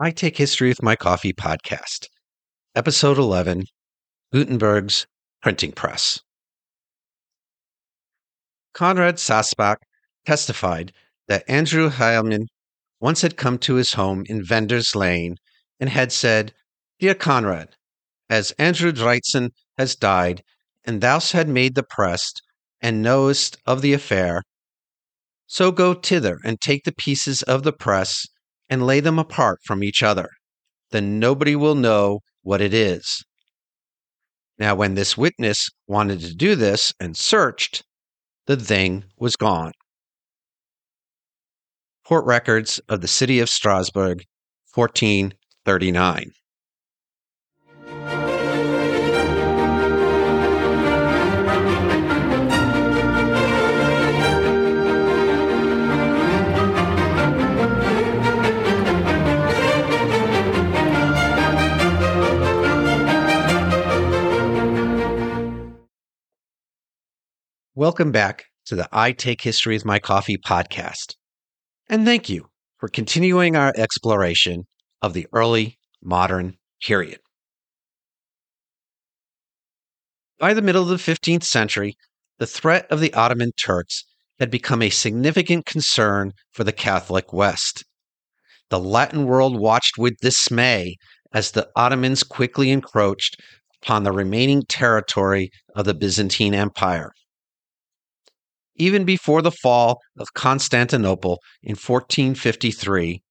I Take History with My Coffee podcast, Episode 11 Gutenberg's Printing Press. Conrad Sasbach testified that Andrew Heilman once had come to his home in Vendors Lane and had said, Dear Conrad, as Andrew Dritzehn has died, and thou had made the press, and knowest of the affair, so go thither and take the pieces of the press and lay them apart from each other. Then nobody will know what it is. Now, when this witness wanted to do this and searched, the thing was gone. Court records of the city of Strasbourg, 1439. Welcome back to the I Take History with My Coffee podcast. And thank you for continuing our exploration of the early modern period. By the middle of the 15th century, the threat of the Ottoman Turks had become a significant concern for the Catholic West. The Latin world watched with dismay as the Ottomans quickly encroached upon the remaining territory of the Byzantine Empire even before the fall of Constantinople in 1453,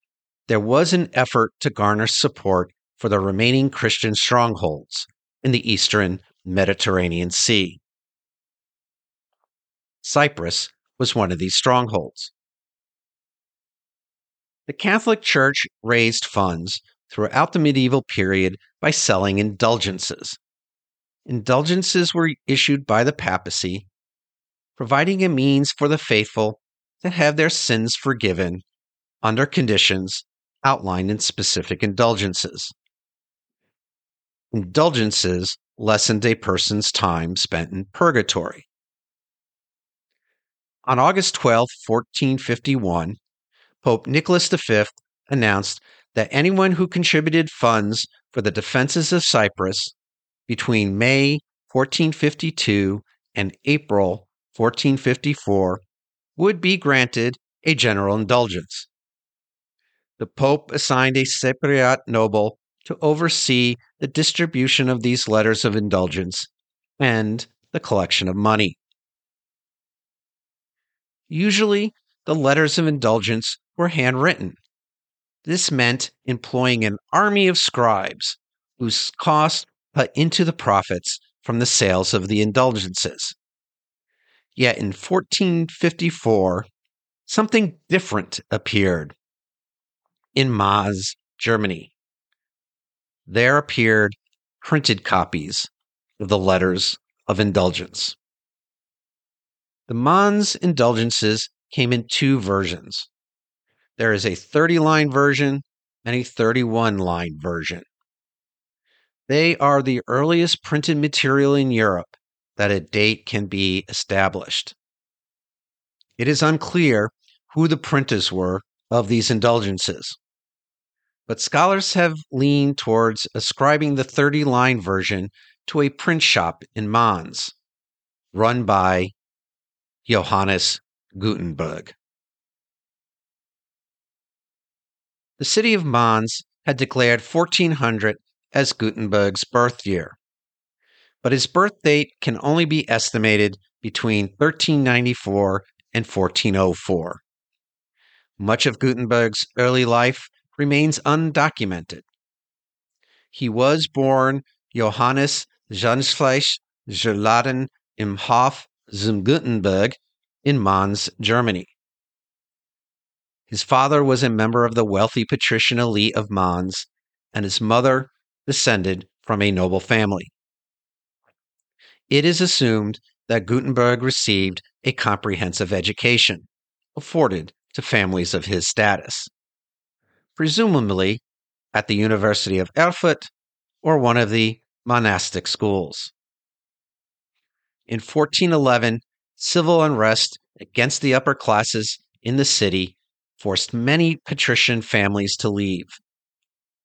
there was an effort to garner support for the remaining Christian strongholds in the eastern Mediterranean Sea. Cyprus was one of these strongholds. The Catholic Church raised funds throughout the medieval period by selling indulgences. Indulgences were issued by the papacy providing a means for the faithful to have their sins forgiven under conditions outlined in specific indulgences. Indulgences lessened a person's time spent in purgatory. On August 12, 1451, Pope Nicholas V announced that anyone who contributed funds for the defenses of Cyprus between May 1452 and April 1454, would be granted a general indulgence. The Pope assigned a Cypriot noble to oversee the distribution of these letters of indulgence and the collection of money. Usually, the letters of indulgence were handwritten. This meant employing an army of scribes whose cost put into the profits from the sales of the indulgences. Yet in 1454, something different appeared in Mainz, Germany. There appeared printed copies of the letters of indulgence. The Mainz indulgences came in two versions. There is a 30 line version and a 31 line version. They are the earliest printed material in Europe that a date can be established. It is unclear who the printers were of these indulgences, but scholars have leaned towards ascribing the 30 line version to a print shop in Mainz, run by Johannes Gutenberg. The city of Mainz had declared 1400 as Gutenberg's birth year but his birth date can only be estimated between 1394 and 1404. Much of Gutenberg's early life remains undocumented. He was born Johannes Gensfleisch Gerladen im Hof zum Gutenberg in Mainz, Germany. His father was a member of the wealthy patrician elite of Mainz, and his mother descended from a noble family it is assumed that Gutenberg received a comprehensive education afforded to families of his status, presumably at the University of Erfurt or one of the monastic schools. In 1411, civil unrest against the upper classes in the city forced many patrician families to leave.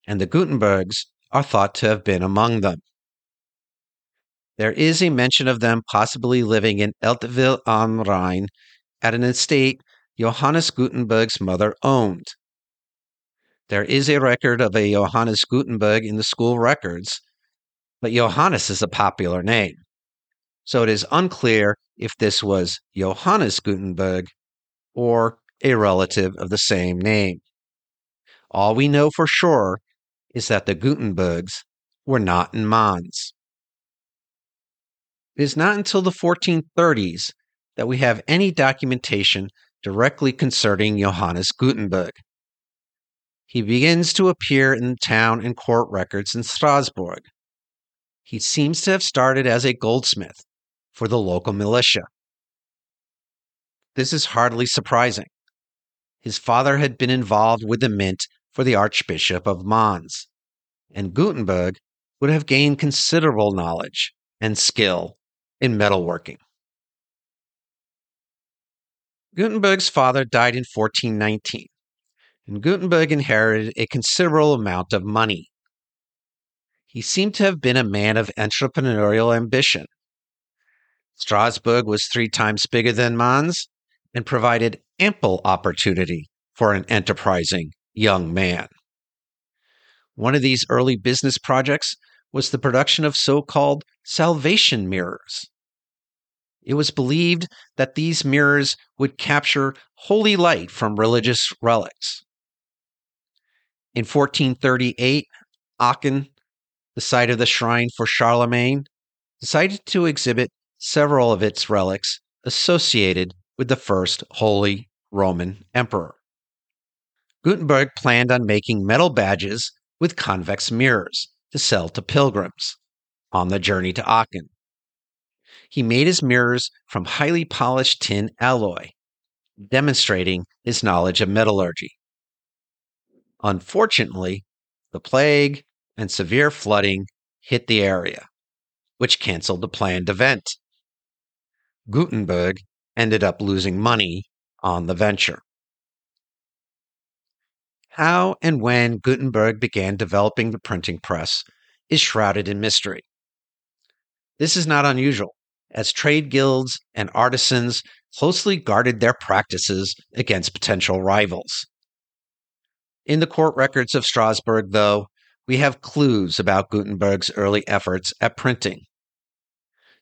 and the Gutenbergs are thought to have been among them. There is a mention of them possibly living in Eltville am Rhein at an estate Johannes Gutenberg's mother owned. There is a record of a Johannes Gutenberg in the school records, but Johannes is a popular name. So it is unclear if this was Johannes Gutenberg or a relative of the same name. All we know for sure is that the Gutenbergs were not in Mainz. It is not until the 1430s that we have any documentation directly concerning Johannes Gutenberg. He begins to appear in town and court records in Strasbourg. He seems to have started as a goldsmith for the local militia. This is hardly surprising. His father had been involved with the mint for the Archbishop of Mainz, and Gutenberg would have gained considerable knowledge and skill in metalworking. Gutenberg's father died in 1419, and Gutenberg inherited a considerable amount of money. He seemed to have been a man of entrepreneurial ambition. Strasbourg was three times bigger than Mainz and provided ample opportunity for an enterprising young man. One of these early business projects was the production of so called salvation mirrors. It was believed that these mirrors would capture holy light from religious relics. In 1438, Aachen, the site of the shrine for Charlemagne, decided to exhibit several of its relics associated with the first Holy Roman Emperor. Gutenberg planned on making metal badges with convex mirrors to sell to pilgrims on the journey to Aachen. He made his mirrors from highly polished tin alloy, demonstrating his knowledge of metallurgy. Unfortunately, the plague and severe flooding hit the area, which canceled the planned event. Gutenberg ended up losing money on the venture. How and when Gutenberg began developing the printing press is shrouded in mystery. This is not unusual, as trade guilds and artisans closely guarded their practices against potential rivals. In the court records of Strasbourg, though, we have clues about Gutenberg's early efforts at printing.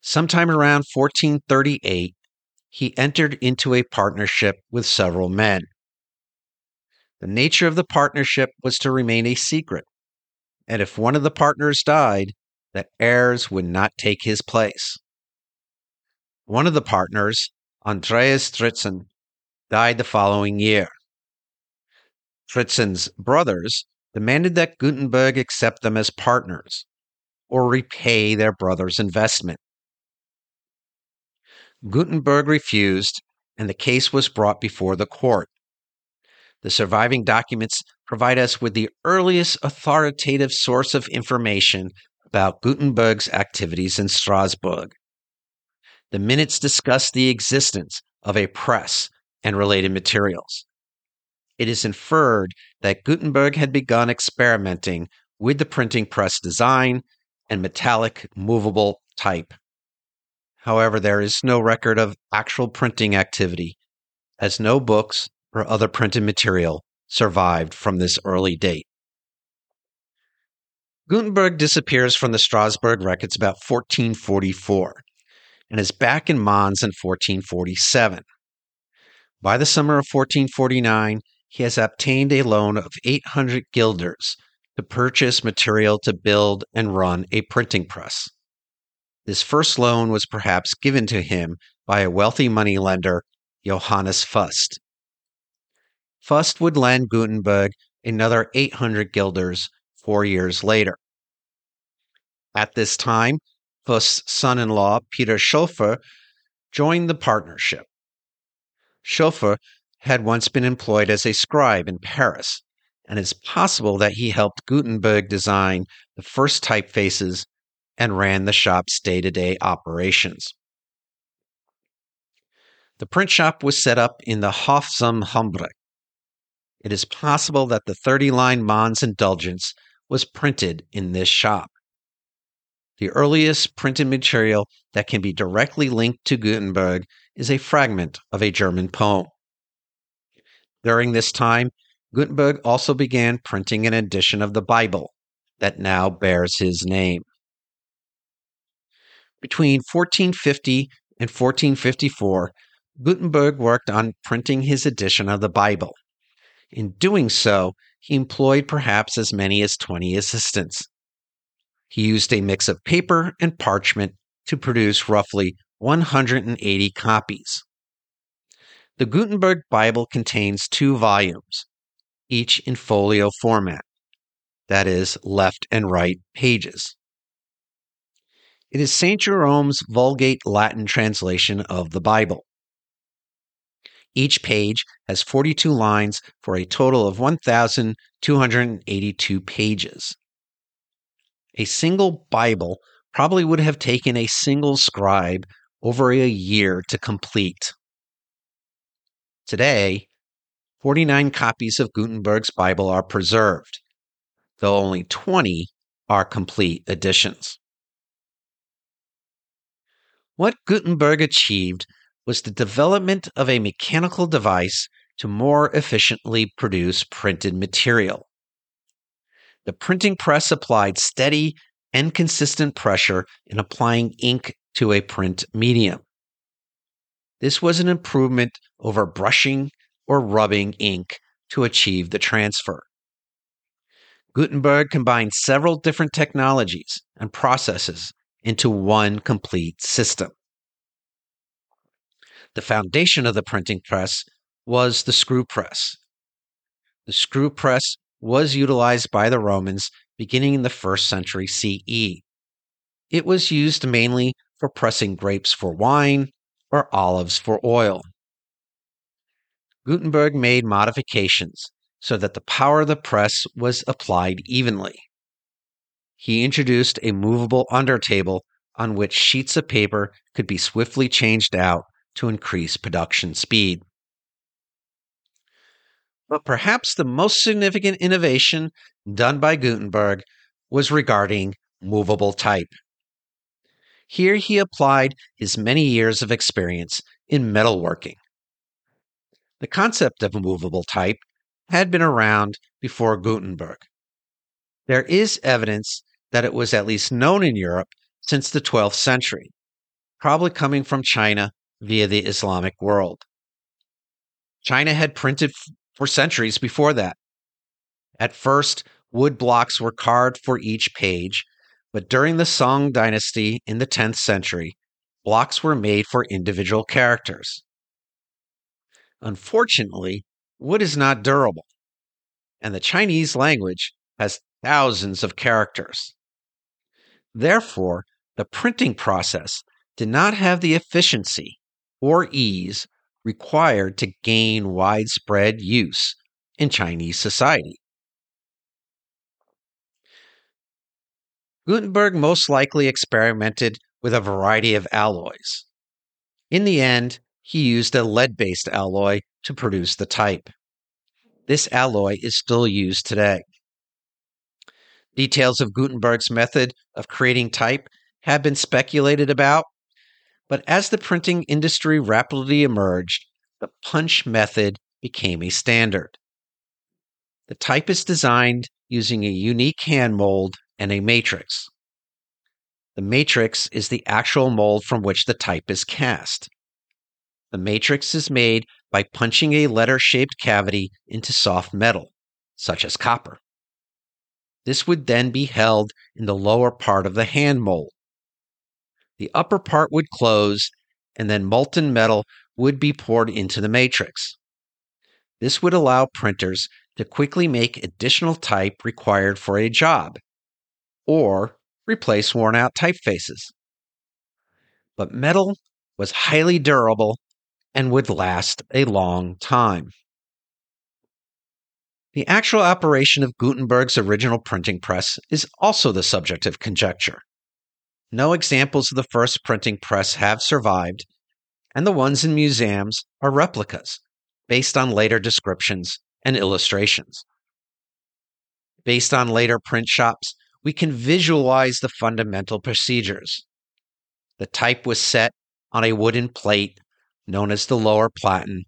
Sometime around 1438, he entered into a partnership with several men. The nature of the partnership was to remain a secret, and if one of the partners died, the heirs would not take his place. One of the partners, Andreas Dritzehn, died the following year. Dritzehn's brothers demanded that Gutenberg accept them as partners or repay their brother's investment. Gutenberg refused, and the case was brought before the court. The surviving documents provide us with the earliest authoritative source of information about Gutenberg's activities in Strasbourg. The minutes discuss the existence of a press and related materials. It is inferred that Gutenberg had begun experimenting with the printing press design and metallic movable type However, there is no record of actual printing activity, as no books or other printed material survived from this early date. Gutenberg disappears from the Strasbourg records about 1444 and is back in Mainz in 1447. By the summer of 1449, he has obtained a loan of 800 guilders to purchase material to build and run a printing press. This first loan was perhaps given to him by a wealthy moneylender, Johannes Fust. Fust would lend Gutenberg another 800 guilders four years later. At this time, Fust's son in law, Peter Schoeffer, joined the partnership. Schoeffer had once been employed as a scribe in Paris, and it's possible that he helped Gutenberg design the first typefaces and ran the shop's day to day operations. The print shop was set up in the Hof zum Humbrecht. It is possible that the 30 line Mainz indulgence was printed in this shop. The earliest printed material that can be directly linked to Gutenberg is a fragment of a German poem. During this time, Gutenberg also began printing an edition of the Bible that now bears his name. Between 1450 and 1454, Gutenberg worked on printing his edition of the Bible. In doing so, he employed perhaps as many as 20 assistants. He used a mix of paper and parchment to produce roughly 180 copies. The Gutenberg Bible contains two volumes, each in folio format, that is, left and right pages. It is St. Jerome's Vulgate Latin translation of the Bible. Each page has 42 lines for a total of 1,282 pages. A single Bible probably would have taken a single scribe over a year to complete. Today, 49 copies of Gutenberg's Bible are preserved, though only 20 are complete editions. What Gutenberg achieved was the development of a mechanical device to more efficiently produce printed material. The printing press applied steady and consistent pressure in applying ink to a print medium. This was an improvement over brushing or rubbing ink to achieve the transfer. Gutenberg combined several different technologies and processes into one complete system. The foundation of the printing press was the screw press. The screw press was utilized by the Romans beginning in the first century CE. It was used mainly for pressing grapes for wine or olives for oil. Gutenberg made modifications so that the power of the press was applied evenly. He introduced a movable undertable on which sheets of paper could be swiftly changed out to increase production speed. But perhaps the most significant innovation done by Gutenberg was regarding movable type. Here he applied his many years of experience in metalworking. The concept of movable type had been around before Gutenberg. There is evidence that it was at least known in Europe since the 12th century, probably coming from China via the Islamic world. China had printed for centuries before that. At first, wood blocks were carved for each page, but during the Song dynasty in the 10th century, blocks were made for individual characters. Unfortunately, wood is not durable, and the Chinese language has thousands of characters. Therefore, the printing process did not have the efficiency or ease required to gain widespread use in Chinese society. Gutenberg most likely experimented with a variety of alloys. In the end, he used a lead based alloy to produce the type. This alloy is still used today. Details of Gutenberg's method of creating type have been speculated about but as the printing industry rapidly emerged, the punch method became a standard. The type is designed using a unique hand mold and a matrix. The matrix is the actual mold from which the type is cast. The matrix is made by punching a letter shaped cavity into soft metal, such as copper. This would then be held in the lower part of the hand mold the upper part would close, and then molten metal would be poured into the matrix. This would allow printers to quickly make additional type required for a job, or replace worn out typefaces. But metal was highly durable and would last a long time. The actual operation of Gutenberg's original printing press is also the subject of conjecture. No examples of the first printing press have survived, and the ones in museums are replicas based on later descriptions and illustrations. Based on later print shops, we can visualize the fundamental procedures. The type was set on a wooden plate known as the lower platen,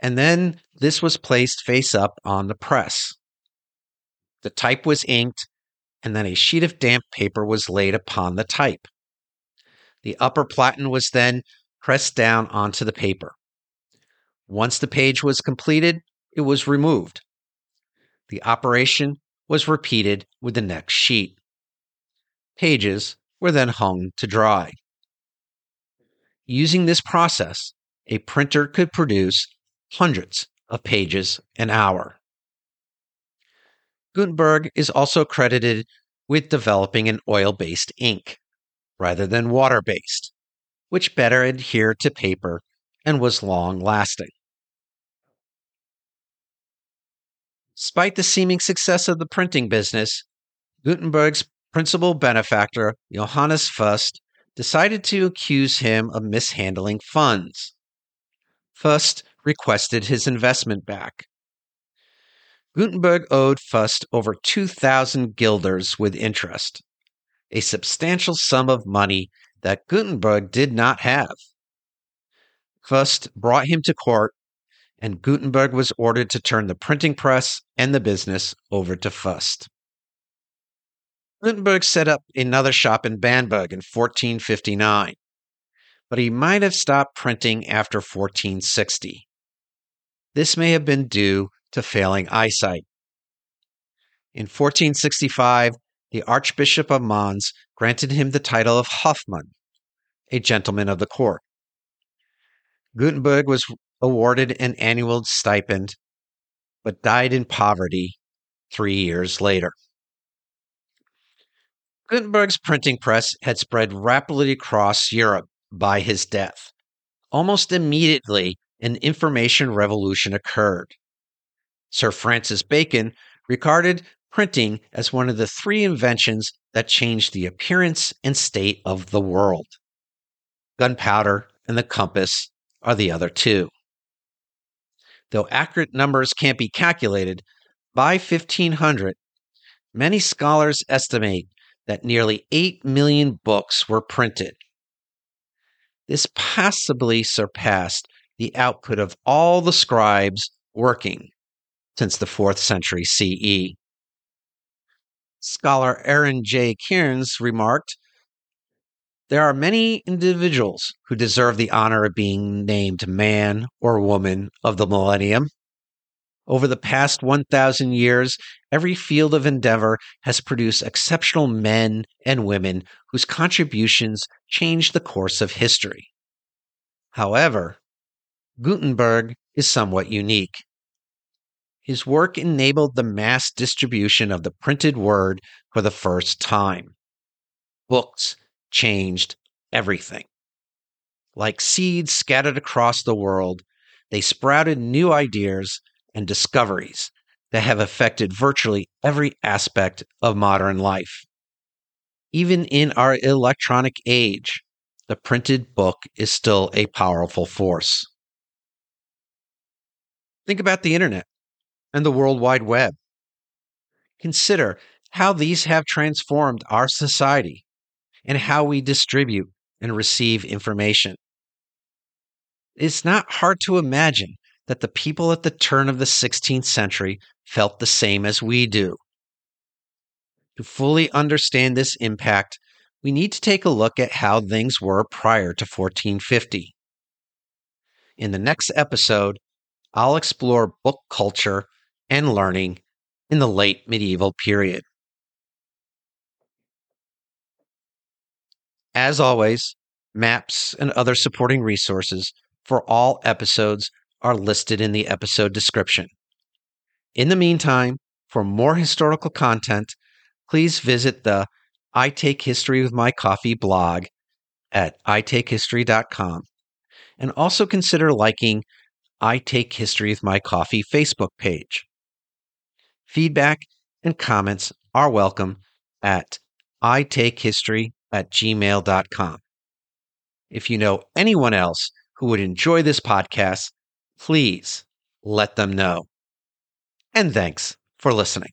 and then this was placed face up on the press. The type was inked, and then a sheet of damp paper was laid upon the type. The upper platen was then pressed down onto the paper. Once the page was completed, it was removed. The operation was repeated with the next sheet. Pages were then hung to dry. Using this process, a printer could produce hundreds of pages an hour. Gutenberg is also credited with developing an oil based ink rather than water based, which better adhered to paper and was long lasting. Despite the seeming success of the printing business, Gutenberg's principal benefactor, Johannes Fust, decided to accuse him of mishandling funds. Fust requested his investment back. Gutenberg owed Fust over 2,000 guilders with interest, a substantial sum of money that Gutenberg did not have. Fust brought him to court, and Gutenberg was ordered to turn the printing press and the business over to Fust. Gutenberg set up another shop in Bamberg in 1459, but he might have stopped printing after 1460. This may have been due to failing eyesight. In 1465, the Archbishop of Mainz granted him the title of Hofmann, a gentleman of the court. Gutenberg was awarded an annual stipend, but died in poverty three years later. Gutenberg's printing press had spread rapidly across Europe by his death. Almost immediately, an information revolution occurred. Sir Francis Bacon regarded printing as one of the three inventions that changed the appearance and state of the world. Gunpowder and the compass are the other two. Though accurate numbers can't be calculated, by 1500, many scholars estimate that nearly 8 million books were printed. This possibly surpassed the output of all the scribes working since the 4th century CE. Scholar Aaron J. Cairns remarked There are many individuals who deserve the honor of being named man or woman of the millennium. Over the past 1,000 years, every field of endeavor has produced exceptional men and women whose contributions changed the course of history. However, Gutenberg is somewhat unique. His work enabled the mass distribution of the printed word for the first time. Books changed everything. Like seeds scattered across the world, they sprouted new ideas and discoveries that have affected virtually every aspect of modern life. Even in our electronic age, the printed book is still a powerful force. Think about the internet and the World Wide Web. Consider how these have transformed our society and how we distribute and receive information. It's not hard to imagine that the people at the turn of the 16th century felt the same as we do. To fully understand this impact, we need to take a look at how things were prior to 1450. In the next episode, I'll explore book culture and learning in the late medieval period. As always, maps and other supporting resources for all episodes are listed in the episode description. In the meantime, for more historical content, please visit the I Take History with My Coffee blog at itakehistory.com and also consider liking I Take History with My Coffee Facebook page. Feedback and comments are welcome at itakehistory at gmail.com. If you know anyone else who would enjoy this podcast, please let them know. And thanks for listening.